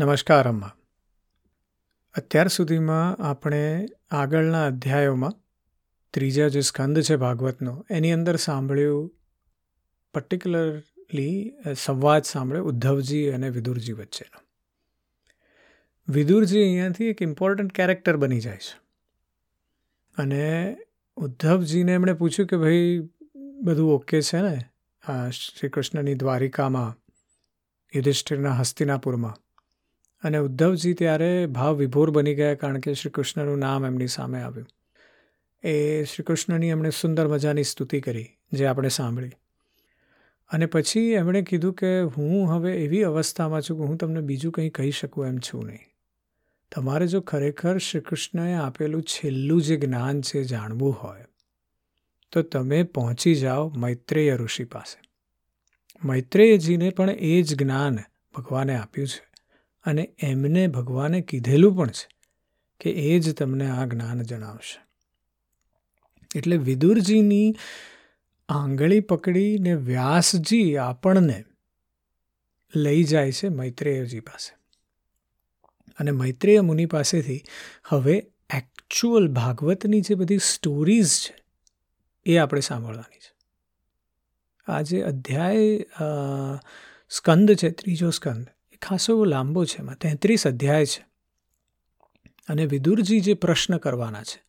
નમસ્કાર અમ્મા અત્યાર સુધીમાં આપણે આગળના અધ્યાયોમાં ત્રીજા જે સ્કંદ છે ભાગવતનો, એની અંદર સાંભળ્યું પર્ટિક્યુલરલી સંવાદ સાંભળ્યો ઉદ્ધવજી અને વિદુરજી વચ્ચેનો. વિદુરજી અહીંયાથી એક ઇમ્પોર્ટન્ટ કેરેક્ટર બની જાય છે. અને ઉદ્ધવજીને એમણે પૂછ્યું કે ભાઈ, બધું ઓકે છે ને? આ શ્રી કૃષ્ણની દ્વારિકામાં, યુધિષ્ઠિરના હસ્તિનાપુરમાં? અને ઉદ્ધવજી ત્યારે ભાવ વિભોર બની ગયા કારણ કે શ્રી કૃષ્ણનું નામ એમની સામે આવ્યું. એ શ્રી કૃષ્ણની એમણે સુંદર મજાની સ્તુતિ કરી, જે આપણે સાંભળી. અને પછી એમણે કીધું કે હું હવે એવી અવસ્થામાં છું કે હું તમને બીજું કંઈ કહી શકું એમ છું નહીં. તમારે જો ખરેખર શ્રી કૃષ્ણએ આપેલું છેલ્લું જે જ્ઞાન છે જાણવું હોય, તો તમે પહોંચી જાઓ મૈત્રેય ઋષિ પાસે. મૈત્રેયજીને પણ એ જ જ્ઞાન ભગવાને આપ્યું છે. અને એમને ભગવાને કીધેલું પણ છે કે એ જ તમને આ જ્ઞાન જણાવશે. એટલે વિદુરજીની આંગળી પકડીને વ્યાસજી આપણને લઈ જાય છે મૈત્રેયજી પાસે. અને મૈત્રેય મુનિ પાસેથી હવે એકચ્યુઅલ ભાગવતની જે બધી સ્ટોરીઝ છે એ આપણે સાંભળવાની છે. આ જે અધ્યાય સ્કંદ છે, ત્રીજો સ્કંદ ખાસો લાંબો છે, એમાં તેત્રીસ અધ્યાય છે. અને વિદુરજી જે પ્રશ્ન કરવાના છે,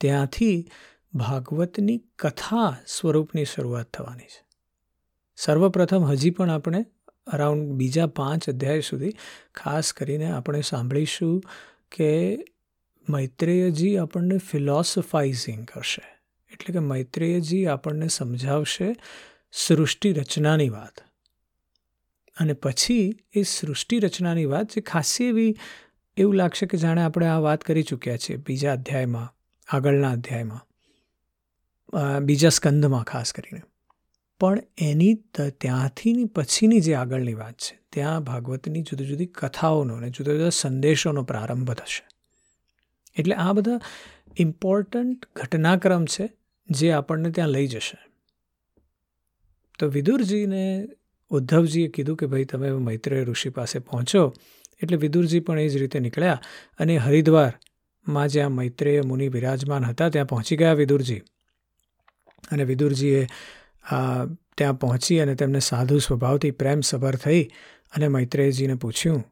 ત્યાંથી ભાગવતની કથા સ્વરૂપની શરૂઆત થવાની છે. સર્વપ્રથમ હજી પણ આપણે અરાઉન્ડ બીજા પાંચ અધ્યાય સુધી ખાસ કરીને આપણે સાંભળીશું કે મૈત્રેયજી આપણને ફિલોસોફાઇઝિંગ કરશે. એટલે કે મૈત્રેયજી આપણને સમજાવશે સૃષ્ટિ રચનાની વાત. અને પછી એ સૃષ્ટિ રચનાની વાત જે ખાસી એવી એવું લાગશે કે જાણે આપણે આ વાત કરી ચૂક્યા છીએ બીજા અધ્યાયમાં, આગળના અધ્યાયમાં બીજા સ્કંદમાં ખાસ કરીને. પણ એની ત્યાંથીની પછીની જે આગળની વાત છે, ત્યાં ભાગવતની જુદી જુદી કથાઓનો અને જુદા જુદા સંદેશોનો પ્રારંભ થશે. એટલે આ બધા ઇમ્પોર્ટન્ટ ઘટનાક્રમ છે જે આપણને ત્યાં લઈ જશે. તો વિદુરજીને ઉદ્ધવજીએ કીધું કે ભાઈ, તમે મૈત્રેય ઋષિ પાસે પહોંચો. એટલે વિદુરજી પણ એ જ રીતે નીકળ્યા અને હરિદ્વારમાં જ્યાં મૈત્રેય મુનિ બિરાજમાન હતા, ત્યાં પહોંચી ગયા વિદુરજી. અને વિદુરજીએ ત્યાં પહોંચી અને તેમને સાધુ સ્વભાવથી પ્રેમ સભર થઈ અને મૈત્રેયજીને પૂછ્યું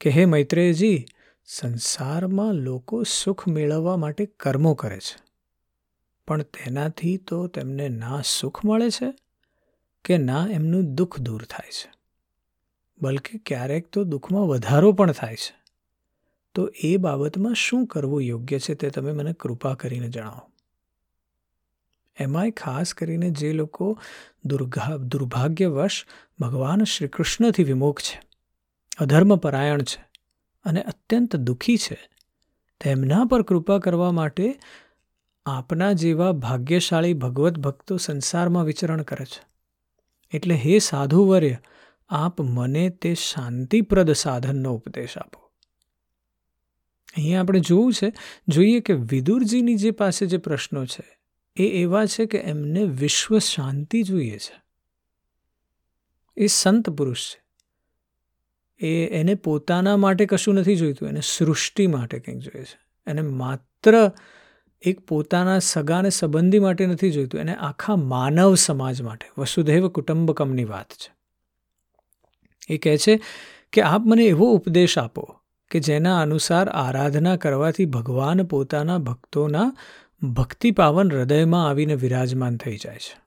કે, હે મૈત્રેયજી, સંસારમાં લોકો સુખ મેળવવા માટે કર્મો કરે છે, પણ તેનાથી તો તેમને ના સુખ મળે છે? કે ના, એમનું દુઃખ દૂર થાય છે. બલકે ક્યારેક તો દુઃખમાં વધારો પણ થાય છે. તો એ બાબતમાં શું કરવું યોગ્ય છે તે તમે મને કૃપા કરીને જણાવો. એમાંય ખાસ કરીને જે લોકો દુર્ગા, દુર્ભાગ્યવશ ભગવાન શ્રી કૃષ્ણથી વિમુખ છે, અધર્મપરાયણ છે અને અત્યંત દુઃખી છે, તેમના પર કૃપા કરવા માટે આપના જેવા ભાગ્યશાળી ભગવત ભક્તો સંસારમાં વિચરણ કરે છે. એટલે હે સાધુવર્ય, આપ મને તે શાંતિપ્રદ સાધનનો ઉપદેશ આપો. અહીંયા આપણે જોવું છે, જોઈએ કે વિદુરજીની જે પાસે જે પ્રશ્નો છે, એ એવા છે કે એમને વિશ્વ શાંતિ જોઈએ છે. એ સંત પુરુષ છે. એ એને પોતાના માટે કશું નથી જોઈતું, એને સૃષ્ટિ માટે કંઈક જોઈએ છે. એને માત્ર એક પોતાના સગાને સંબંધી માટે નથી જોઈતું, એને આખા માનવ સમાજ માટે, વસુધૈવ કુટુંબકમની વાત છે. એ કહે છે કે આપ મને એવો ઉપદેશ આપો કે જેના અનુસાર આરાધના કરવાથી ભગવાન પોતાના ભક્તોના ભક્તિ પાવન હૃદયમાં આવીને વિરાજમાન થઈ જાય છે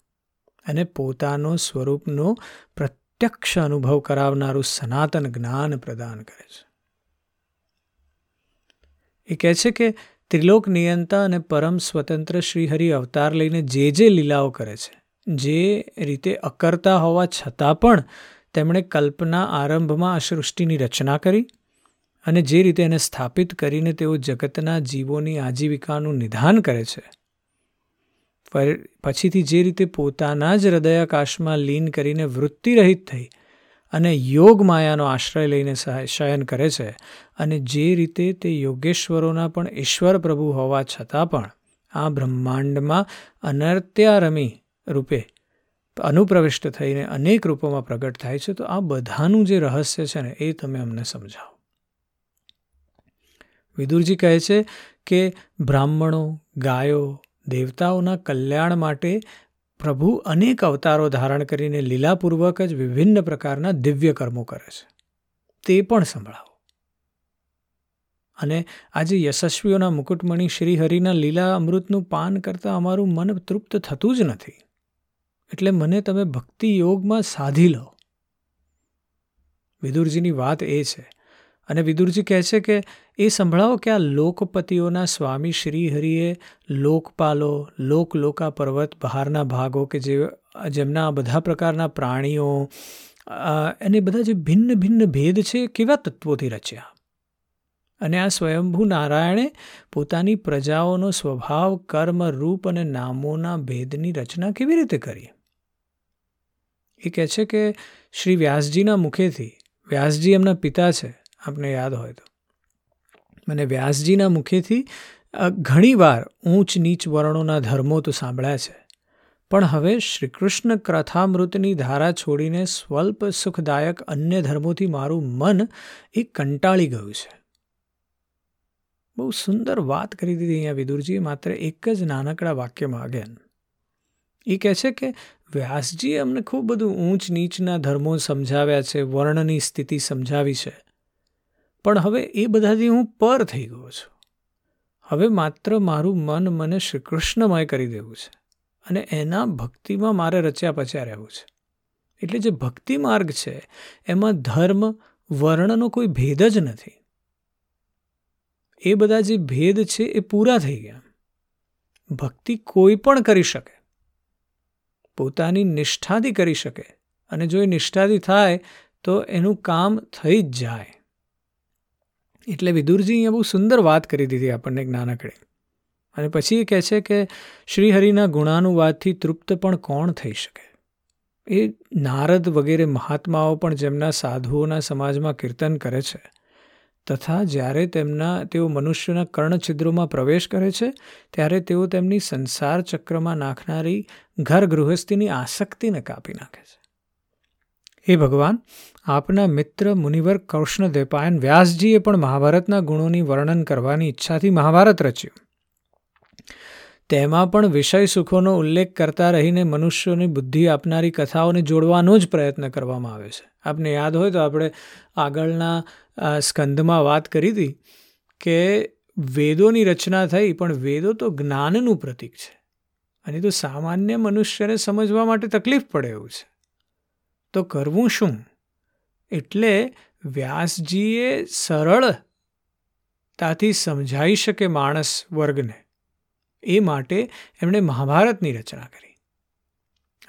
અને પોતાનો સ્વરૂપનો પ્રત્યક્ષ અનુભવ કરાવનારું સનાતન જ્ઞાન પ્રદાન કરે છે. એ કહે છે કે ત્રિલોક નિયંતા અને પરમ સ્વતંત્ર શ્રીહરિ અવતાર લઈને જે જે લીલાઓ કરે છે, જે રીતે અકર્તા હોવા છતાં પણ તેમણે કલ્પના આરંભમાં આ સૃષ્ટિની રચના કરી અને જે રીતે એને સ્થાપિત કરીને તેઓ જગતના જીવોની આજીવિકાનું નિધાન કરે છે પછીથી જે રીતે પોતાના જ હૃદયાકાશમાં લીન કરીને વૃત્તિરહિત થઈ અને યોગ માયાનો આશ્રય લઈને શયન કરે છે અને જે રીતે તે યોગેશ્વરોના પણ ઈશ્વર પ્રભુ હોવા છતાં પણ આ બ્રહ્માંડમાં અનર્ત્યારમી રૂપે અનુપ્રવિષ્ટ થઈને અનેક રૂપોમાં પ્રગટ થાય છે, તો આ બધાનું જે રહસ્ય છે ને એ તમે અમને સમજાવો. વિદુરજી કહે છે કે બ્રાહ્મણો, ગાયો, દેવતાઓના કલ્યાણ માટે પ્રભુ અનેક અવતારો ધારણ કરીને લીલાપૂર્વક જ વિભિન્ન પ્રકારના દિવ્ય કર્મો કરે છે. તે પણ સંભળાવો. અને આજે યશસ્વીઓના મુકુટમણી શ્રી હરિના લીલા અમૃતનું પાન કરતાં અમારું મન તૃપ્ત થતું જ નથી. એટલે મને તમે ભક્તિ યોગમાં સાધી લો. વિદુરજીની વાત એ છે અને વિદુરજી કહે છે કે, એ સંભળાવો કે આ લોકપતિઓના સ્વામી શ્રી હરિએ લોકપાલો, લોકલોકા પર્વત બહારના ભાગો કે જે, જેમના બધા પ્રકારના પ્રાણીઓ અને બધા જે ભિન્ન ભિન્ન ભેદ છે, કેવા તત્વોથી રચ્યા? અને આ સ્વયંભૂ નારાયણે પોતાની પ્રજાઓનો સ્વભાવ, કર્મ, રૂપ અને નામોના ભેદની રચના કેવી રીતે કરી? એ કહે છે કે, શ્રી વ્યાસજીના મુખેથી, વ્યાસજી એમના પિતા છે આપને યાદ હોય તો. મને વ્યાસજીના મુખેથી ઘણીવાર ઊંચ નીચ વર્ણોના ધર્મો તો સાંભળ્યા છે. પણ હવે શ્રીકૃષ્ણ કથામૃતની ધારા છોડીને સ્વલ્પ સુખદાયક અન્ય ધર્મોથી મારું મન એ કંટાળી ગયું છે. બહુ સુંદર વાત કરી દીધી અહીંયા વિદુરજીએ, માત્ર એક જ નાનકડા વાક્યમાં અગેન એ કહે છે કે, વ્યાસજીએ અમને ખૂબ બધું ઊંચ નીચના ધર્મો સમજાવ્યા છે, વર્ણની સ્થિતિ સમજાવી છે. પણ હવે એ બધાથી હું પર થઈ ગયો છું. હવે માત્ર મારું મન મને શ્રી કૃષ્ણમય કરી દેવું છે અને એના ભક્તિમાં મારે રચ્યા પચ્યા રહેવું છે. એટલે જે ભક્તિ માર્ગ છે, એમાં ધર્મ, વર્ણનો કોઈ ભેદ જ નથી. એ બધા જે ભેદ છે એ પૂરા થઈ ગયા. ભક્તિ કોઈ પણ કરી શકે. પોતાની નિષ્ઠાથી કરી શકે. અને જો એ નિષ્ઠાથી થાય, તો એનું કામ થઈ જ જાય. એટલે વિદુરજી અહીંયા બહુ સુંદર વાત કરી દીધી આપણને એક નાનકડે. અને પછી એ કહે છે કે, શ્રીહરિના ગુણાનુવાદથી તૃપ્ત પણ કોણ થઈ શકે? એ નારદ વગેરે મહાત્માઓ પણ જેમના સાધુઓના સમાજમાં કીર્તન કરે છે, તથા જ્યારે તેમના, તેઓ મનુષ્યના કર્ણછિદ્રોમાં પ્રવેશ કરે છે, ત્યારે તેઓ તેમની સંસાર ચક્રમાં નાખનારી ઘર ગૃહસ્થીની આસક્તિને કાપી નાખે છે. હે ભગવાન, આપના મિત્ર મુનિવર કૃષ્ણદેપાયન વ્યાસજીએ પણ મહાભારતના ગુણોની વર્ણન કરવાની ઈચ્છાથી મહાભારત રચ્યું. તેમાં પણ વિષય સુખોનો ઉલ્લેખ કરતા રહીને મનુષ્યોની બુદ્ધિ આપનારી કથાઓને જોડવાનો જ પ્રયત્ન કરવામાં આવે છે. આપને યાદ હોય તો આપણે આગળના સ્કંદમાં વાત કરી હતી કે વેદોની રચના થઈ, પણ વેદો તો જ્ઞાનનું પ્રતીક છે. અને તો સામાન્ય મનુષ્યને સમજવા માટે તકલીફ પડે એવું છે. તો કરવું શું? એટલે વ્યાસજીએ સરળતાથી સમજાઈ શકે માણસ વર્ગને. એ માટે એમણે મહાભારતની રચના કરી.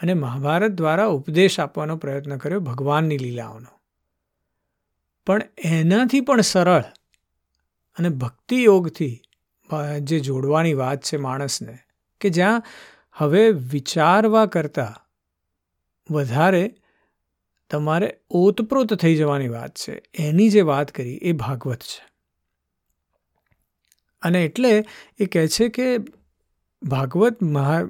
અને મહાભારત દ્વારા ઉપદેશ આપવાનો પ્રયત્ન કર્યો ભગવાનની લીલાઓનો. પણ એનાથી પણ સરળ અને ભક્તિ યોગથી જે જોડવાની વાત છે માણસને, કે જ્યાં હવે વિચારવા કરતાં વધારે તમારે ઓતપ્રોત થઈ જવાની વાત છે. એની જે વાત કરી એ ભાગવત છે. અને એટલે એ કહે છે કે ભાગવત મહા,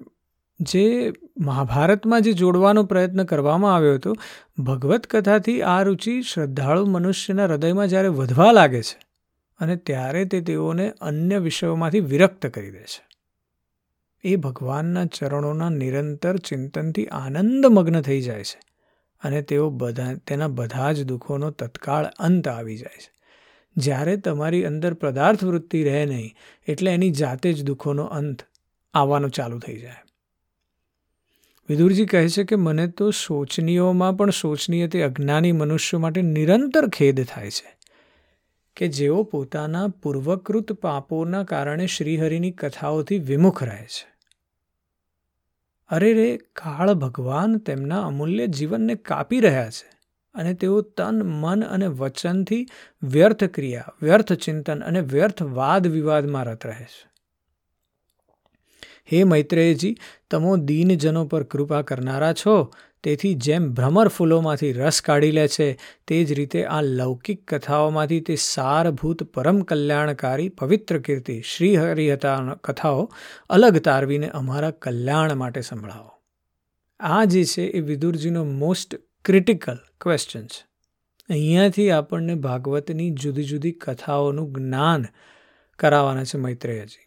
જે મહાભારતમાં જે જોડવાનો પ્રયત્ન કરવામાં આવ્યો હતો, ભગવત કથાથી આ રુચિ શ્રદ્ધાળુ મનુષ્યના હૃદયમાં જ્યારે વધવા લાગે છે, અને ત્યારે તે તેઓને અન્ય વિષયોમાંથી વિરક્ત કરી દે છે. એ ભગવાનના ચરણોના નિરંતર ચિંતનથી આનંદમગ્ન થઈ જાય છે. અને તેઓ બધા, તેના બધા જ દુઃખોનો તત્કાળ અંત આવી જાય છે. જ્યારે તમારી અંદર પદાર્થ વૃત્તિ રહે નહીં, એટલે એની જાતે જ દુઃખોનો અંત આવવાનું ચાલુ થઈ જાય. વિદુરજી કહે છે કે મને તો શોચનીયોમાં પણ શોચનીય તે અજ્ઞાની મનુષ્યો માટે નિરંતર ખેદ થાય છે કે જેઓ પોતાના પૂર્વકૃત પાપોના કારણે શ્રીહરિની કથાઓથી વિમુખ રહે છે. અરે રે, કાળ ભગવાન તેમના અમૂલ્ય જીવનને કાપી રહ્યા છે અને તેઓ તન, મન અને વચનથી વ્યર્થ ક્રિયા, વ્યર્થ ચિંતન અને વ્યર્થ વાદ વિવાદમાં રત રહે છે. હે મૈત્રેયજી, તમો દીનજનો પર કૃપા કરનારા છો. તેથી જેમ ભ્રમર ફૂલોમાંથી રસ કાઢી લે છે, તે જ રીતે આ લૌકિક કથાઓમાંથી તે સારભૂત પરમ કલ્યાણકારી પવિત્ર કીર્તિ શ્રી હરિહતા કથાઓ અલગ તારવીને અમારા કલ્યાણ માટે સંભળાવો. આ જે છે એ વિદુરજીનો મોસ્ટ ક્રિટિકલ ક્વેશ્ચન છે. અહીંયાથી આપણને ભાગવતની જુદી જુદી કથાઓનું જ્ઞાન કરાવવાના છે મૈત્રેયજી.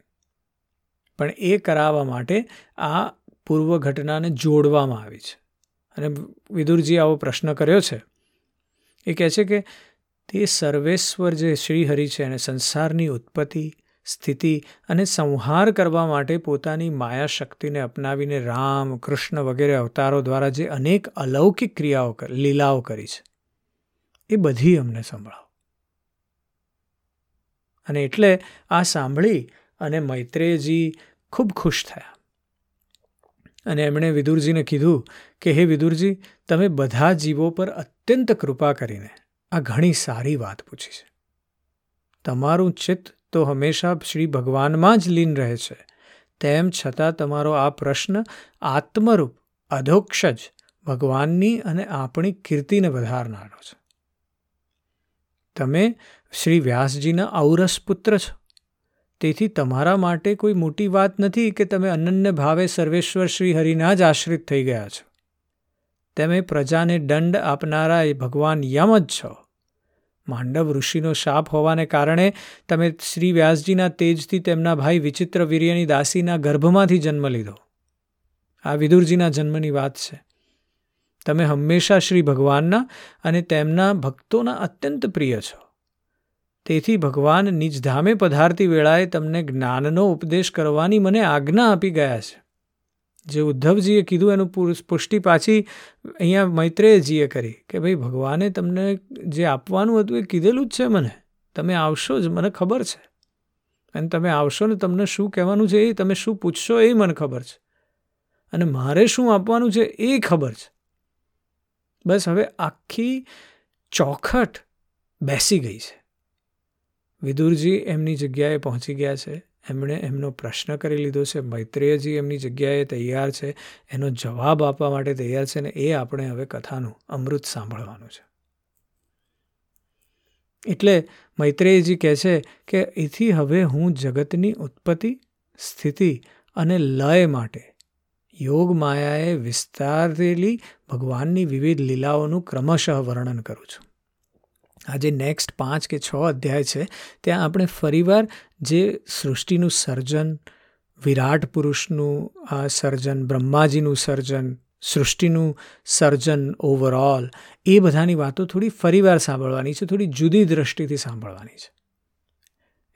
પણ એ કરાવવા માટે આ પૂર્વ ઘટનાને જોડવામાં આવી છે. અને વિદુરજી આવો પ્રશ્ન કર્યો છે. એ કહે છે કે તે સર્વેશ્વર જે શ્રીહરિ છે અને સંસારની ઉત્પત્તિ, સ્થિતિ અને સંહાર કરવા માટે પોતાની માયા શક્તિને અપનાવીને રામ, કૃષ્ણ વગેરે અવતારો દ્વારા જે અનેક અલૌકિક ક્રિયાઓ લીલાઓ કરી છે. એ બધી અમને સંભળાવો. અને એટલે આ સાંભળી અને મૈત્રેયજી ખૂબ ખુશ થયા. અને એમણે વિદુરજીને કીધું કે, હે વિદુરજી, તમે બધા જીવો પર અત્યંત કૃપા કરીને આ ઘણી સારી વાત પૂછી છે. તમારું ચિત્ત તો હંમેશા શ્રી ભગવાનમાં જ લીન રહે છે. તેમ છતાં તમારો આ પ્રશ્ન આત્મરૂપ, અધોક્ષજ, ભગવાનની અને આપણી કીર્તિને વધારનારો છે. તમે શ્રી વ્યાસજીના ઔરસ પુત્ર છો. તેથી તમારા માટે કોઈ મોટી વાત નથી કે તમે અનન્ય ભાવે સર્વેશ્વર શ્રી હરિના જ આશ્રિત થઈ ગયા છો. તમે પ્રજાને દંડ આપનારા એ ભગવાન યમ જ છો. માંડવ ઋષિનો શાપ હોવાને કારણે તમે શ્રી વ્યાસજીના તેજથી તેમના ભાઈ વિચિત્ર વીર્યની દાસીના ગર્ભમાંથી જન્મ લીધો. આ વિદુરજીના જન્મની વાત છે. તમે હંમેશા શ્રી ભગવાનના અને તેમના ભક્તોના અત્યંત પ્રિય છો. તેથી ભગવાન નિજધામે પધારતી વેળાએ તમને જ્ઞાનનો ઉપદેશ કરવાની મને આજ્ઞા આપી ગયા છે. જે ઉદ્ધવજીએ કીધું એનું પુષ્ટિ પાછી અહીંયા મૈત્રેયજીએ કરી કે ભાઈ ભગવાને તમને જે આપવાનું હતું એ કીધેલું જ છે મને. તમે આવશો જ, મને ખબર છે. અને તમે આવશો ને તમને શું કહેવાનું છે એ તમે શું પૂછશો એ મને ખબર છે. અને મારે શું આપવાનું છે એ ખબર છે. બસ હવે આખી ચોખટ બેસી ગઈ છે. વિદુરજી એમની જગ્યાએ પહોંચી ગયા છે. એમણે એમનો પ્રશ્ન કરી લીધો છે. મૈત્રેયજી એમની જગ્યાએ તૈયાર છે. એનો જવાબ આપવા માટે તૈયાર છે ને એ આપણે હવે કથાનું અમૃત સાંભળવાનું છે. એટલે મૈત્રેયજી કહે છે કે એથી હવે હું જગતની ઉત્પત્તિ, સ્થિતિ અને લય માટે યોગ માયાએ વિસ્તારેલી ભગવાનની વિવિધ લીલાઓનું ક્રમશઃ વર્ણન કરું છું. આ જે નેક્સ્ટ પાંચ કે છ અધ્યાય છે, ત્યાં આપણે ફરીવાર જે સૃષ્ટિનું સર્જન, વિરાટ પુરુષનું, આ સર્જન, બ્રહ્માજીનું સર્જન, સૃષ્ટિનું સર્જન ઓવરઓલ એ બધાની વાતો થોડી ફરીવાર સાંભળવાની છે, થોડી જુદી દ્રષ્ટિથી સાંભળવાની છે.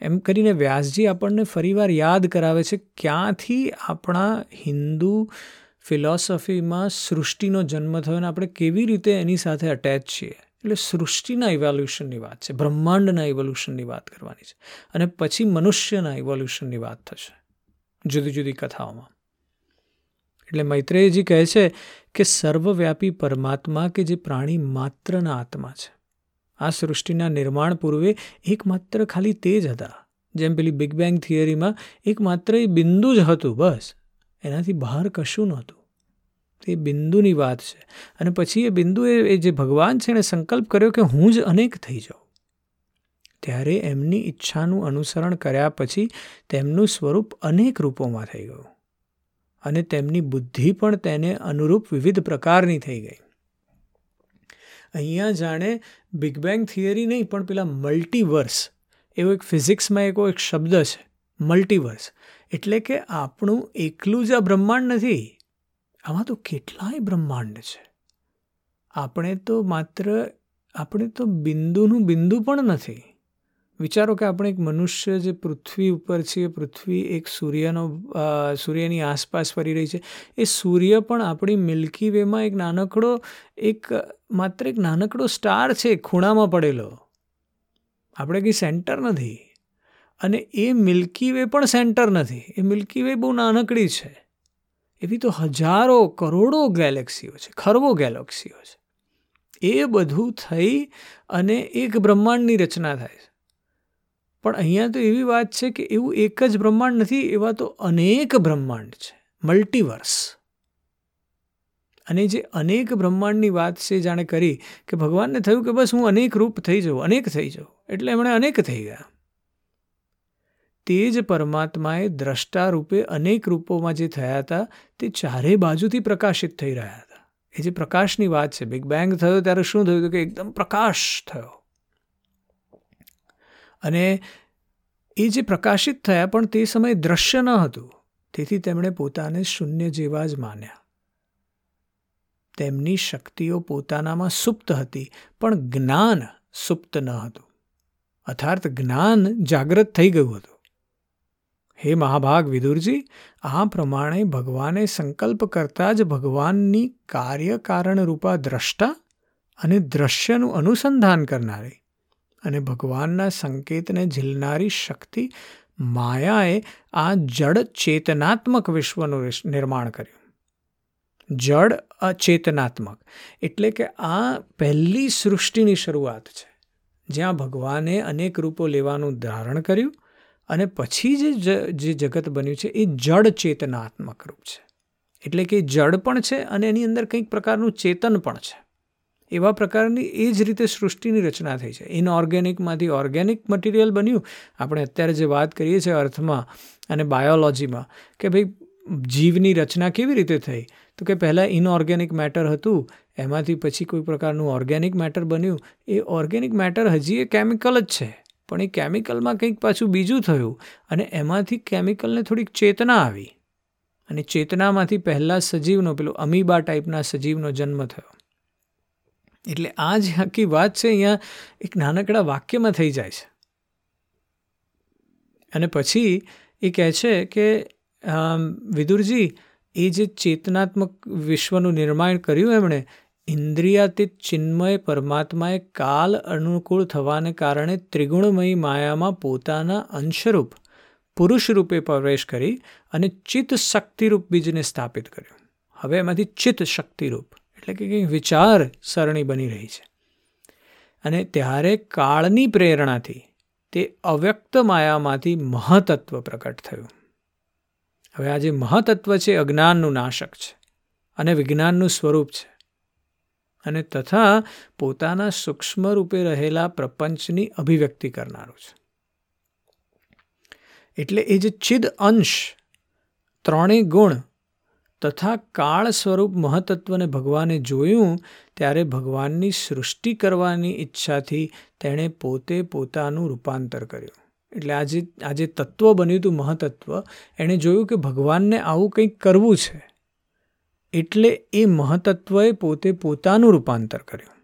એમ કરીને વ્યાસજી આપણને ફરીવાર યાદ કરાવે છે, ક્યાંથી આપણા હિન્દુ ફિલોસોફીમાં સૃષ્ટિનો જન્મ થયો અને આપણે કેવી રીતે એની સાથે અટેચ છીએ. એટલે સૃષ્ટિના ઇવોલ્યુશનની વાત છે, બ્રહ્માંડના ઇવોલ્યુશનની વાત કરવાની છે. અને પછી મનુષ્યના ઇવોલ્યુશનની વાત થશે, જુદી જુદી કથાઓમાં. એટલે મૈત્રેયજી કહે છે કે સર્વવ્યાપી પરમાત્મા કે જે પ્રાણી માત્રના આત્મા છે. આ સૃષ્ટિના નિર્માણ પૂર્વે એકમાત્ર ખાલી તે જ હતા. જેમ પેલી બિગ બેંગ થિયરીમાં એકમાત્ર એ બિંદુ જ હતું બસ. એનાથી બહાર કશું નહોતું. તે બિંદુની વાત છે. અને પછી એ બિંદુ એ જે ભગવાન છે એણે સંકલ્પ કર્યો કે હું જ અનેક થઈ જાઉં. ત્યારે એમની ઈચ્છાનું અનુસરણ કર્યા પછી તેમનું સ્વરૂપ અનેક રૂપોમાં થઈ ગયું. અને તેમની બુદ્ધિ પણ તેને અનુરૂપ વિવિધ પ્રકારની થઈ ગઈ. અહીંયા જાણે બિગ બેંગ થિયરી નહીં, પણ પેલા મલ્ટીવર્સ એવો એક ફિઝિક્સમાં એકો એક શબ્દ છે મલ્ટીવર્સ એટલે કે આપણું એકલું જ આ બ્રહ્માંડ નથી. આમાં તો કેટલાય બ્રહ્માંડ છે. આપણે તો માત્ર, આપણે તો બિંદુનું બિંદુ પણ નથી. વિચારો કે આપણે એક મનુષ્ય જે પૃથ્વી ઉપર છે પૃથ્વી એક સૂર્યનો સૂર્યની આસપાસ ફરી રહી છે. એ સૂર્ય પણ આપણી મિલ્કી વેમાં એક નાનકડો, એક, માત્ર એક નાનકડો સ્ટાર છે ખૂણામાં પડેલો. આપણે કંઈ સેન્ટર નથી. અને એ મિલ્કી વે પણ સેન્ટર નથી. એ મિલ્કી વે બહુ નાનકડી છે. એવી તો હજારો કરોડો ગેલેક્સીઓ છે ખરવો ગેલેક્સીઓ છે. એ બધું થઈ અને એક બ્રહ્માંડની રચના થાય છે. પણ અહીંયા તો એવી વાત છે કે એવું એક જ બ્રહ્માંડ નથી, એવા તો અનેક બ્રહ્માંડ છે, મલ્ટીવર્સ. અને જે અનેક બ્રહ્માંડની વાત છે, જાણે કરી કે ભગવાનને થયું કે બસ હું અનેક રૂપ થઈ જાઉં, અનેક થઈ જાઉં, એટલે એમણે અનેક થઈ ગયા. તે જ પરમાત્માએ દ્રષ્ટા રૂપે અનેક રૂપોમાં જે થયા હતા, તે ચારે બાજુથી પ્રકાશિત થઈ રહ્યા હતા. એ જે પ્રકાશની વાત છે બિગ બેંગ થયો ત્યારે શું થયું કે એકદમ પ્રકાશ થયો. અને એ જે પ્રકાશિત થયા પણ તે સમયે દ્રશ્ય ન હતું. તેથી તેમણે પોતાને શૂન્ય જેવા જ માન્યા. તેમની શક્તિઓ પોતાનામાં સુપ્ત હતી, પણ જ્ઞાન સુપ્ત ન હતું. અર્થાત જ્ઞાન જાગૃત થઈ ગયું હતું. હે મહાભાગ વિદુરજી, આ પ્રમાણે ભગવાને સંકલ્પ કરતા જ ભગવાનની કાર્યકારણ રૂપા દ્રષ્ટા અને દ્રશ્યનું અનુસંધાન કરનારી અને ભગવાનના સંકેતને ઝીલનારી શક્તિ માયાએ આ જડ ચેતનાત્મક વિશ્વનું નિર્માણ કર્યું. જડ અચેતનાત્મક એટલે કે આ પહેલી સૃષ્ટિની શરૂઆત છે, જ્યાં ભગવાને અનેક રૂપો લેવાનું ધારણ કર્યું અને પછી જે જે જગત બન્યું છે એ જડ ચેતનાત્મક રૂપ છે. એટલે કે જડ પણ છે અને એની અંદર કંઈક પ્રકારનું ચેતન પણ છે. એવા પ્રકારની એ જ રીતે સૃષ્ટિની રચના થઈ છે. ઇનઓર્ગેનિકમાંથી ઓર્ગેનિક મટીરિયલ બન્યું. આપણે અત્યારે જે વાત કરીએ છીએ અર્થમાં અને બાયોલોજીમાં કે ભાઈ જીવની રચના કેવી રીતે થઈ? તો કે પહેલાં ઇનઓર્ગેનિક મેટર હતું, એમાંથી પછી કોઈ પ્રકારનું ઓર્ગેનિક મેટર બન્યું. એ ઓર્ગેનિક મેટર હજી એ કેમિકલ જ છે. પણ એ કેમિકલમાં કંઈક પાછું બીજું થયું અને એમાંથી કેમિકલને થોડીક ચેતના આવી. અને ચેતનામાંથી પહેલાં સજીવનો, પેલો અમીબા ટાઈપના સજીવનો જન્મ થયો. એટલે આ જે આખી વાત છે, અહીંયા એક નાનકડા વાક્યમાં થઈ જાય છે. અને પછી એ કહે છે કે વિદુરજી, એ જે ચેતનાત્મક વિશ્વનું નિર્માણ કર્યું એમણે ઇન્દ્રિયાતીત ચિન્મય પરમાત્માએ કાલ અનુકૂળ થવાને કારણે ત્રિગુણમયી માયામાં પોતાના અંશરૂપ પુરુષ રૂપે પ્રવેશ કરી અને ચિત્ત શક્તિરૂપ બીજને સ્થાપિત કર્યું. હવે એમાંથી ચિત્ત શક્તિરૂપ એટલે કે કંઈક વિચાર સરણી બની રહી છે. અને ત્યારે કાળની પ્રેરણાથી તે અવ્યક્ત માયામાંથી મહતત્વ પ્રકટ થયું. હવે આ જે મહતત્વ છે અજ્ઞાનનું નાશક છે અને વિજ્ઞાનનું સ્વરૂપ છે. અને તથા પોતાના સૂક્ષ્મ રૂપે રહેલા પ્રપંચની અભિવ્યક્તિ કરનારું છે. એટલે એ જે ચિદ અંશ, ત્રણેય ગુણ તથા કાળ સ્વરૂપ મહતત્વને ભગવાને જોયું ત્યારે ભગવાનની સૃષ્ટિ કરવાની ઈચ્છાથી તેણે પોતે પોતાનું રૂપાંતર કર્યું. એટલે આજે આજે તત્વ બન્યું હતું મહતત્વ, એણે જોયું કે ભગવાનને આવું કંઈક કરવું છે. એટલે એ મહતત્વએ પોતે પોતાનું રૂપાંતર કર્યું.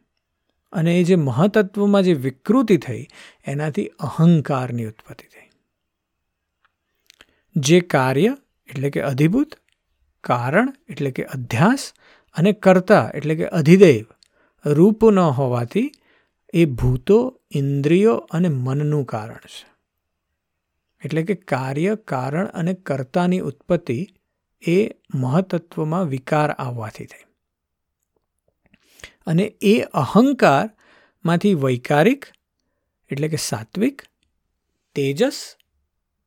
અને એ જે મહતત્વમાં જે વિકૃતિ થઈ, એનાથી અહંકારની ઉત્પત્તિ થઈ. જે કાર્ય, એટલે કે અધિભૂત, કારણ, એટલે કે અધ્યાસ, અને કર્તા, એટલે કે અધિદૈવ, રૂપ ન હોવાથી એ ભૂતો, ઇન્દ્રિયો અને મનનું કારણ છે. એટલે કે કાર્ય, કારણ અને કર્તાની ઉત્પત્તિ એ મહતત્વમાં વિકાર આવવાથી થઈ અને એ અહંકારમાંથી વૈકારિક, એટલે કે સાત્વિક, તેજસ,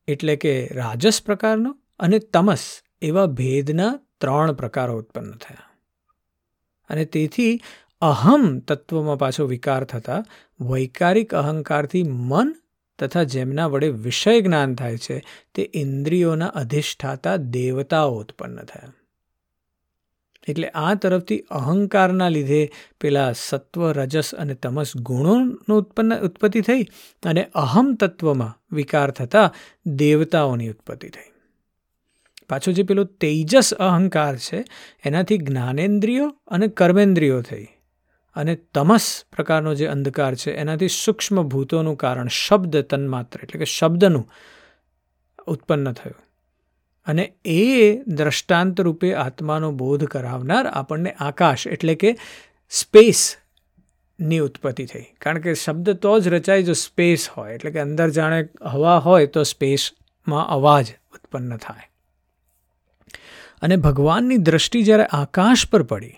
એટલે કે રાજસ પ્રકારનો અને તમસ એવા ભેદના ત્રણ પ્રકારો ઉત્પન્ન થયા. અને તેથી અહમ તત્વમાં પાછો વિકાર થતા વૈકારિક અહંકારથી મન તથા જેમના વડે વિષય જ્ઞાન થાય છે, તે ઇન્દ્રિયોના અધિષ્ઠાતા દેવતાઓ ઉત્પન્ન થયા. એટલે આ તરફથી અહંકારના લીધે પેલા સત્વ, રજસ અને તમસ ગુણોનું ઉત્પન્ન, ઉત્પત્તિ થઈ અને અહમ તત્વમાં વિકાર થતા દેવતાઓની ઉત્પત્તિ થઈ. પાછો જે પેલો તેજસ અહંકાર છે, એનાથી જ્ઞાનેન્દ્રિયો અને કર્મેન્દ્રિયો થઈ. અને તમસ પ્રકારનો જે અંધકાર છે, એનાથી સૂક્ષ્મ ભૂતોનું કારણ શબ્દ તન્માત્ર, એટલે કે શબ્દનું ઉત્પન્ન થયું. અને એ દ્રષ્ટાંત રૂપે આત્માનો બોધ કરાવનાર આપણને આકાશ, એટલે કે સ્પેસની ઉત્પત્તિ થઈ. કારણ કે શબ્દ તો જ રચાય જો સ્પેસ હોય, એટલે કે અંદર જાણે હવા હોય તો સ્પેસમાં અવાજ ઉત્પન્ન થાય. અને ભગવાનની દ્રષ્ટિ જ્યારે આકાશ પર પડી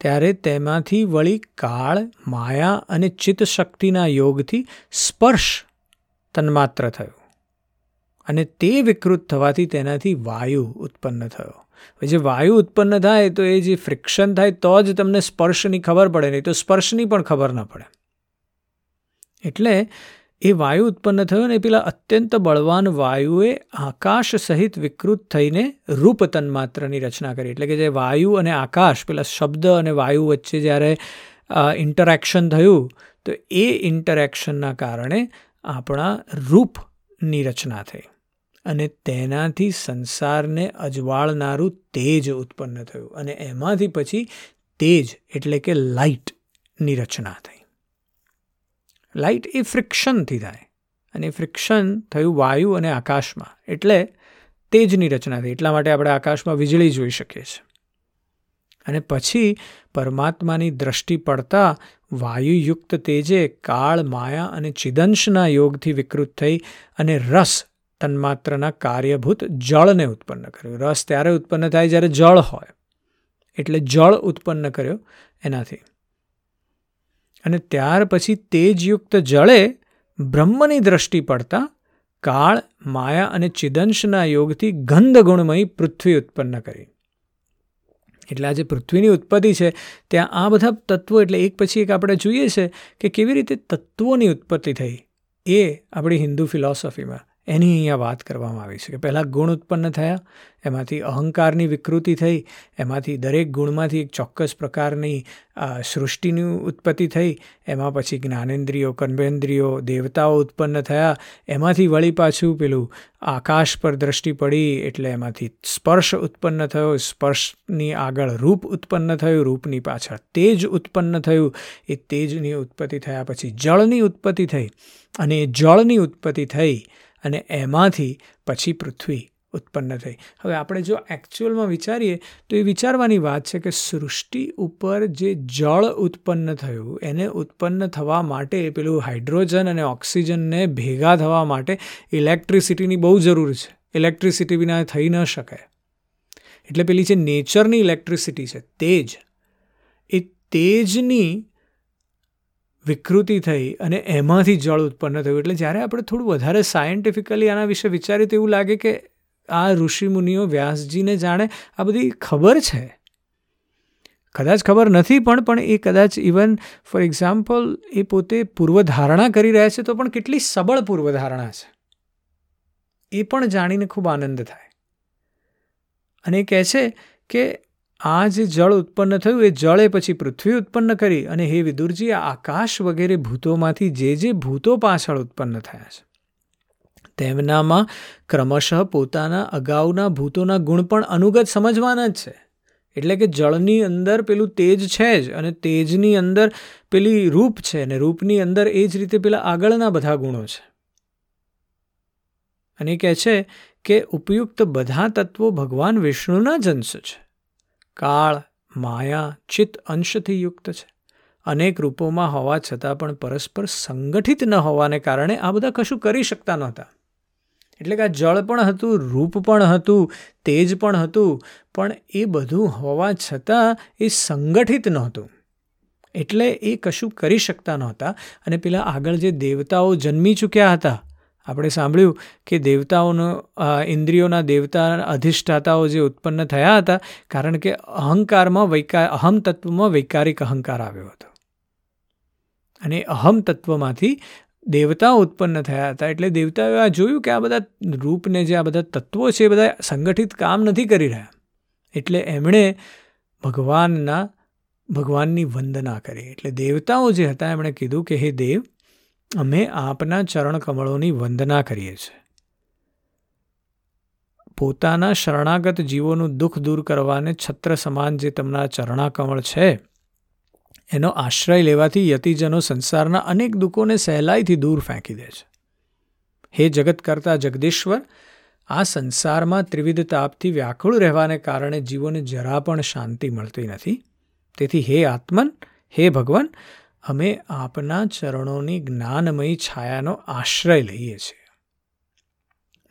ત્યારે તેમાંથી વળી કાળ, માયા અને ચિત્ત શક્તિના યોગથી સ્પર્શ તન્માત્ર થયો. અને તે વિકૃત થવાથી તેનાથી વાયુ ઉત્પન્ન થયો. જે વાયુ ઉત્પન્ન થાય તો એ જે ફ્રિક્શન થાય તો જ તમને સ્પર્શની ખબર પડે, નહીં તો સ્પર્શની પણ ખબર ન પડે. એટલે એ વાયુ ઉત્પન્ન થયો ને પેલા અત્યંત બળવાન વાયુએ આકાશ સહિત વિકૃત થઈને રૂપ તન્માત્રની રચના કરી. એટલે કે જે વાયુ અને આકાશ, પેલા શબ્દ અને વાયુ વચ્ચે જ્યારે ઇન્ટરેક્શન થયું, તો એ ઇન્ટરેક્શનના કારણે આપણા રૂપની રચના થઈ. અને તેનાથી સંસારને અજવાળનારું તેજ ઉત્પન્ન થયું. અને એમાંથી પછી તેજ એટલે કે લાઇટની રચના થઈ. લાઇટ એ ફ્રિક્શનથી થાય અને ફ્રિક્શન થયું વાયુ અને આકાશમાં. એટલે તેજની રચના થઈ. એટલા માટે આપણે આકાશમાં વીજળી જોઈ શકીએ છીએ. અને પછી પરમાત્માની દ્રષ્ટિ પડતા વાયુયુક્ત તેજે કાળ, માયા અને ચિદંશના યોગથી વિકૃત થઈ અને રસ તન્માત્રના કાર્યભૂત જળને ઉત્પન્ન કર્યું. રસ ત્યારે ઉત્પન્ન થાય જ્યારે જળ હોય. એટલે જળ ઉત્પન્ન કર્યો એનાથી. અને ત્યાર પછી તેજયુક્ત જળે બ્રહ્મની દ્રષ્ટિ પડતા કાળ, માયા અને ચિદંશના યોગથી ગંધ ગુણમય પૃથ્વી ઉત્પન્ન કરી. એટલે આ જે પૃથ્વીની ઉત્પત્તિ છે, ત્યાં આ બધા તત્વો, એટલે એક પછી એક આપણે જોઈએ છે કે કેવી રીતે તત્વોની ઉત્પત્તિ થઈ એ આપણી હિન્દુ ફિલોસોફીમાં. એની અહીંયા વાત કરવામાં આવી છે કે પહેલાં ગુણ ઉત્પન્ન થયા, એમાંથી અહંકારની વિકૃતિ થઈ, એમાંથી દરેક ગુણમાંથી એક ચોક્કસ પ્રકારની સૃષ્ટિની ઉત્પત્તિ થઈ, એમાં પછી જ્ઞાનેન્દ્રિયો, કર્મેન્દ્રિયો, દેવતાઓ ઉત્પન્ન થયા, એમાંથી વળી પાછું પેલું આકાશ પર દ્રષ્ટિ પડી એટલે એમાંથી સ્પર્શ ઉત્પન્ન થયો, સ્પર્શની આગળ રૂપ ઉત્પન્ન થયું, રૂપની પાછળ તેજ ઉત્પન્ન થયું, એ તેજની ઉત્પત્તિ થયા પછી જળની ઉત્પત્તિ થઈ અને એ જળની ઉત્પત્તિ થઈ અને એમાંથી પછી પૃથ્વી ઉત્પન્ન થઈ. હવે આપણે જો એકચ્યુઅલમાં વિચારીએ, તો એ વિચારવાની વાત છે કે સૃષ્ટિ ઉપર જે જળ ઉત્પન્ન થયું, એને ઉત્પન્ન થવા માટે પેલું હાઇડ્રોજન અને ઓક્સિજનને ભેગા થવા માટે ઇલેક્ટ્રિસિટીની બહુ જરૂર છે. ઇલેક્ટ્રિસિટી વિના થઈ ન શકે એટલે પેલી જે નેચરની ઇલેક્ટ્રિસિટી છે, તેજ, એ તેજની વિકૃતિ થઈ અને એમાંથી જળ ઉત્પન્ન થયું. એટલે જ્યારે આપણે થોડું વધારે સાયન્ટિફિકલી આના વિશે વિચારીએ તો એવું લાગે કે આ ઋષિમુનિઓ વ્યાસજીને જાણે આ બધી ખબર છે. કદાચ ખબર નથી પણ પણ એ કદાચ ઇવન ફોર એક્ઝામ્પલ એ પોતે પૂર્વધારણા કરી રહ્યા છે તો પણ કેટલી સબળ પૂર્વધારણા છે. એ પણ જાણીને ખૂબ આનંદ થાય. અને એ કહે છે કે આ જે જળ ઉત્પન્ન થયું, એ જળે પછી પૃથ્વી ઉત્પન્ન કરી અને હે વિદુરજી આકાશ વગેરે ભૂતોમાંથી જે જે ભૂતો પાછળ ઉત્પન્ન થયા છે. તેમનામાં ક્રમશઃ પોતાના અગાઉના ભૂતોના ગુણ પણ અનુગત સમજવાના જ છે. એટલે કે જળની અંદર પેલું તેજ છે જ અને તેજની અંદર પેલી રૂપ છે અને રૂપની અંદર એ જ રીતે પેલા આગળના બધા ગુણો છે. અને કહે છે કે ઉપયુક્ત બધા તત્વો ભગવાન વિષ્ણુના જ અંશ છે. કાળ, માયા, ચિત્ત અંશથી યુક્ત છે. અનેક રૂપોમાં હોવા છતાં પણ પરસ્પર સંગઠિત ન હોવાને કારણે આ બધા કશું કરી શકતા નહોતા. એટલે કે આ જળ પણ હતું, રૂપ પણ હતું, તેજ પણ હતું, પણ એ બધું હોવા છતાં એ સંગઠિત નહોતું. એટલે એ કશું કરી શકતા નહોતા અને પેલા આગળ જે દેવતાઓ જન્મી ચૂક્યા હતા આપણે સાંભળ્યું કે દેવતાઓનો ઇન્દ્રિયોના દેવતા અધિષ્ઠાતાઓ જે ઉત્પન્ન થયા હતા, કારણ કે અહંકારમાં વૈકાર અહમ તત્વમાં વૈકારિક અહંકાર આવ્યો હતો. અને અહમ તત્વમાંથી દેવતાઓ ઉત્પન્ન થયા હતા. એટલે દેવતાઓએ આ જોયું કે આ બધા રૂપને જે આ બધા તત્વો છે, એ બધા સંગઠિત કામ નથી કરી રહ્યા. એટલે એમણે ભગવાનના, ભગવાનની વંદના કરી. એટલે દેવતાઓ જે હતા, એમણે કીધું કે, હે દેવ અમે આપના ચરણકમળોની વંદના કરીએ છીએ. પોતાના શરણાગત જીવોનું દુઃખ દૂર કરવાને છત્ર સમાન જે તમના ચરણાકમળ છે, એનો આશ્રય લેવાથી યતિજનો સંસારના અનેક દુઃખોને સહેલાઈથી દૂર ફેંકી દે છે. હે જગત કરતા જગદીશ્વર, આ સંસારમાં ત્રિવિધ તાપથી વ્યાકુળ રહેવાને કારણે જીવોને જરા પણ શાંતિ મળતી નથી. તેથી હે આત્મન, હે ભગવાન અમે આપના ચરણોની જ્ઞાનમયી છાયાનો આશ્રય લઈએ છીએ.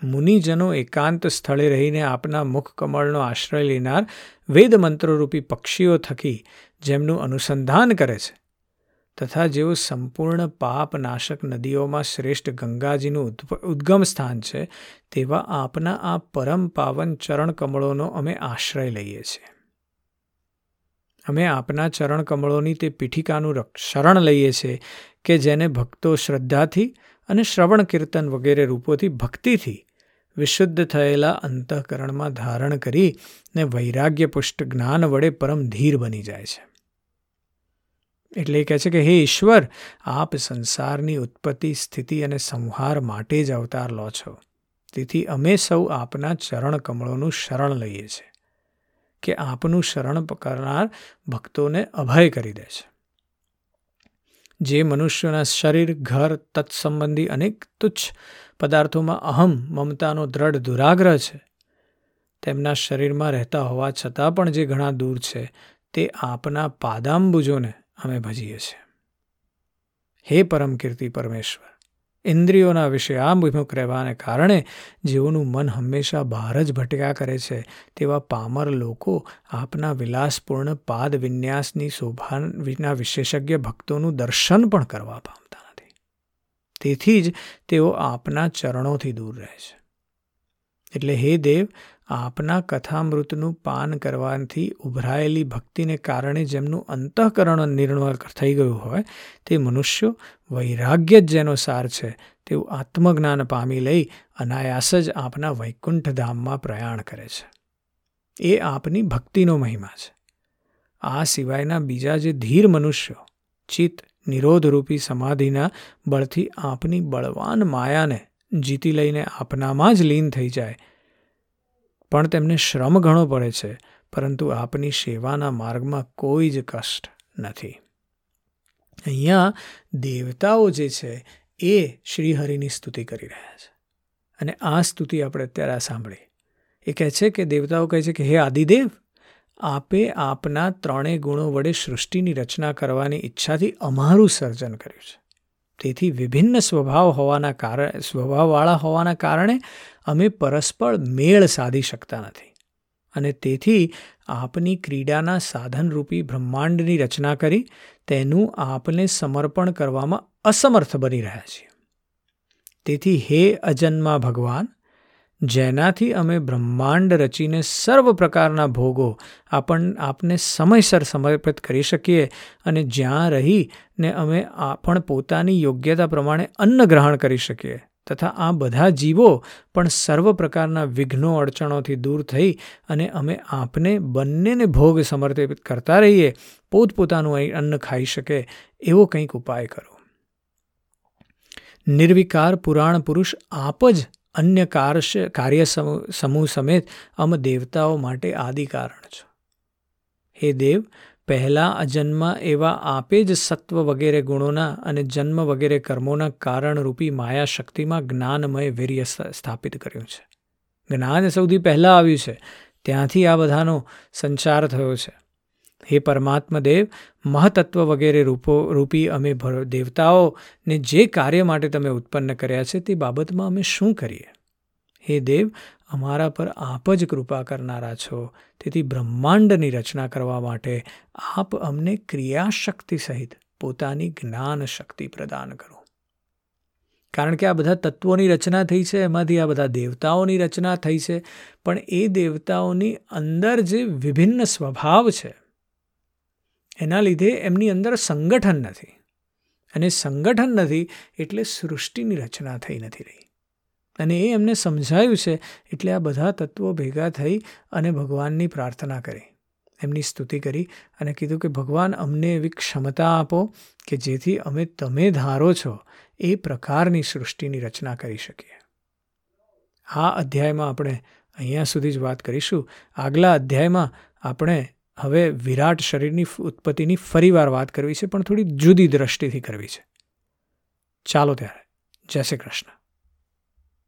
મુનિજનો એકાંત સ્થળે રહીને આપના મુખકમળનો આશ્રય લેનાર વેદ મંત્રોરૂપી પક્ષીઓ થકી જેમનું અનુસંધાન કરે છે, તથા જેઓ સંપૂર્ણ પાપ નાશક નદીઓમાં શ્રેષ્ઠ ગંગાજીનું ઉદ્ગમ સ્થાન છે, તેવા આપના આ પરમ પાવન ચરણ કમળોનો અમે આશ્રય લઈએ છીએ. અમે આપના ચરણ કમળોની તે પીઠિકાનું શરણ લઈએ છીએ કે જેને ભક્તો શ્રદ્ધાથી અને શ્રવણ કીર્તન વગેરે રૂપોથી ભક્તિથી વિશુદ્ધ થયેલા અંતઃકરણમાં ધારણ કરી ને વૈરાગ્યપુષ્ટ જ્ઞાન વડે પરમ ધીર બની જાય છે. એટલે એ કહે છે કે, હે ઈશ્વર, આપ સંસારની ઉત્પત્તિ, સ્થિતિ અને સંહાર માટે જ અવતાર લો છો. તેથી અમે સૌ આપના ચરણ કમળોનું શરણ લઈએ છીએ. કે આપનું શરણ કરનાર ભક્તોને અભય કરી દે છે. જે મનુષ્યોના શરીર, ઘર, તત્સંબંધી અનેક તુચ્છ પદાર્થોમાં અહમ મમતાનો દ્રઢ દુરાગ્રહ છે. તેમના શરીરમાં રહેતા હોવા છતાં પણ જે ઘણા દૂર છે, તે આપના પાદાંબુજોને અમે ભજીએ છીએ. હે પરમ કીર્તિ પરમેશ્વર! ઇન્દ્રિયોના વિશે આમ વિમુખ રહેવાને કારણે જેઓનું મન હંમેશા બહાર જ ભટક્યા કરે છે. તેવા પામર લોકો આપના વિલાસપૂર્ણ પાદ વિન્યાસની શોભા વિશેષજ્ઞ ભક્તોનું દર્શન પણ કરવા પામતા નથી. તેથી જ તેઓ આપના ચરણોથી દૂર રહે છે. એટલે હે દેવ આપના કથામૃતનું પાન કરવાથી ઉભરાયેલી ભક્તિને કારણે જેમનું અંતઃકરણ નિર્ણય થઈ ગયું હોય, તે મનુષ્યો વૈરાગ્ય જ જેનો સાર છે તેવું આત્મજ્ઞાન પામી લઈ અનાયાસ જ આપના વૈકુંઠ ધામમાં પ્રયાણ કરે છે. એ આપની ભક્તિનો મહિમા છે. આ સિવાયના બીજા જે ધીર મનુષ્યો, ચિત્ત નિરોધરૂપી સમાધિના બળથી આપની બળવાન માયાને જીતી લઈને આપનામાં જ લીન થઈ જાય પણ તેમને શ્રમ ઘણો પડે છે, પરંતુ આપની સેવાના માર્ગમાં કોઈ જ કષ્ટ નથી. અહીંયા દેવતાઓ જે છે, એ શ્રીહરિની સ્તુતિ કરી રહ્યા છે. અને આ સ્તુતિ આપણે અત્યારે સાંભળી. એ કહે છે કે, દેવતાઓ કહે છે કે, હે આદિદેવ, આપે આપના ત્રણેય ગુણો વડે સૃષ્ટિની રચના કરવાની ઈચ્છાથી અમારું સર્જન કર્યું છે. તેથી વિભિન્ન સ્વભાવ હોવાના કારણે, સ્વભાવવાળા હોવાના કારણે અમે પરસ્પર મેળ સાધી શકતા નથી. અને તેથી આપની ક્રીડાના સાધનરૂપી બ્રહ્માંડની રચના કરી તેનું આપને સમર્પણ કરવામાં અસમર્થ બની રહ્યા છીએ. તેથી હે અજન્મા ભગવાન જેનાથી અમે બ્રહ્માંડ રચીને સર્વ પ્રકારના ભોગો આપણ, આપને સમયસર સમર્પિત કરી શકીએ અને જ્યાં રહીને અમે પણ પોતાની યોગ્યતા પ્રમાણે અન્ન ગ્રહણ કરી શકીએ. તથા આ બધા જીવો પણ સર્વ પ્રકારના વિઘ્નો અડચણોથી દૂર થઈ અને અમે આપને બંનેને ભોગ સમર્પિત કરતા રહીએ, પોતપોતાનું અન્ન ખાઈ શકે એવો કંઈક ઉપાય કરો. નિર્વિકાર પુરાણ પુરુષ આપ જ અન્ય કાર્ય કાર્ય સમૂહ સમેત અમ દેવતાઓ માટે આદિ કારણ છો. હે દેવ, પહેલાં અજન્મ એવા આપે જ સત્વ વગેરે ગુણોના અને જન્મ વગેરે કર્મોના કારણરૂપી માયા શક્તિમાં જ્ઞાનમય વીર્ય સ્થાપિત કર્યું છે. જ્ઞાન સૌથી પહેલાં આવ્યું છે. ત્યાંથી આ બધાનો સંચાર થયો છે. હે પરમાત્મા દેવ મહતત્વ વગેરે રૂપો, રૂપી અમે દેવતાઓને જે કાર્ય માટે તમે ઉત્પન્ન કર્યા છે તે બાબતમાં અમે શું કરીએ? હે દેવ, અમારા પર આપ જ કૃપા કરનારા છો. તેથી બ્રહ્માંડની રચના કરવા માટે આપ અમને ક્રિયાશક્તિ સહિત પોતાની જ્ઞાન શક્તિ પ્રદાન કરો. કારણ કે આ બધા તત્વોની રચના થઈ છે, એમાંથી આ બધા દેવતાઓની રચના થઈ છે, પણ એ દેવતાઓની અંદર જે વિભિન્ન સ્વભાવ છે એના લીધે એમની અંદર સંગઠન નથી. અને સંગઠન નથી એટલે સૃષ્ટિની રચના થઈ નથી રહી. અને એ એમને સમજાયું છે એટલે આ બધા તત્વો ભેગા થઈ અને ભગવાનની પ્રાર્થના કરી. એમની સ્તુતિ કરી અને કીધું કે, ભગવાન, અમને એવી ક્ષમતા આપો કે જેથી અમે તમે ધારો છો એ પ્રકારની સૃષ્ટિની રચના કરી શકીએ. આ અધ્યાયમાં આપણે અહીંયા સુધી જ વાત કરીશું. આગલા અધ્યાયમાં આપણે હવે વિરાટ શરીરની ઉત્પત્તિની ફરીવાર વાત કરવી છે, પણ થોડી જુદી દ્રષ્ટિથી કરવી છે. ચાલો ત્યારે. જય શ્રી કૃષ્ણ.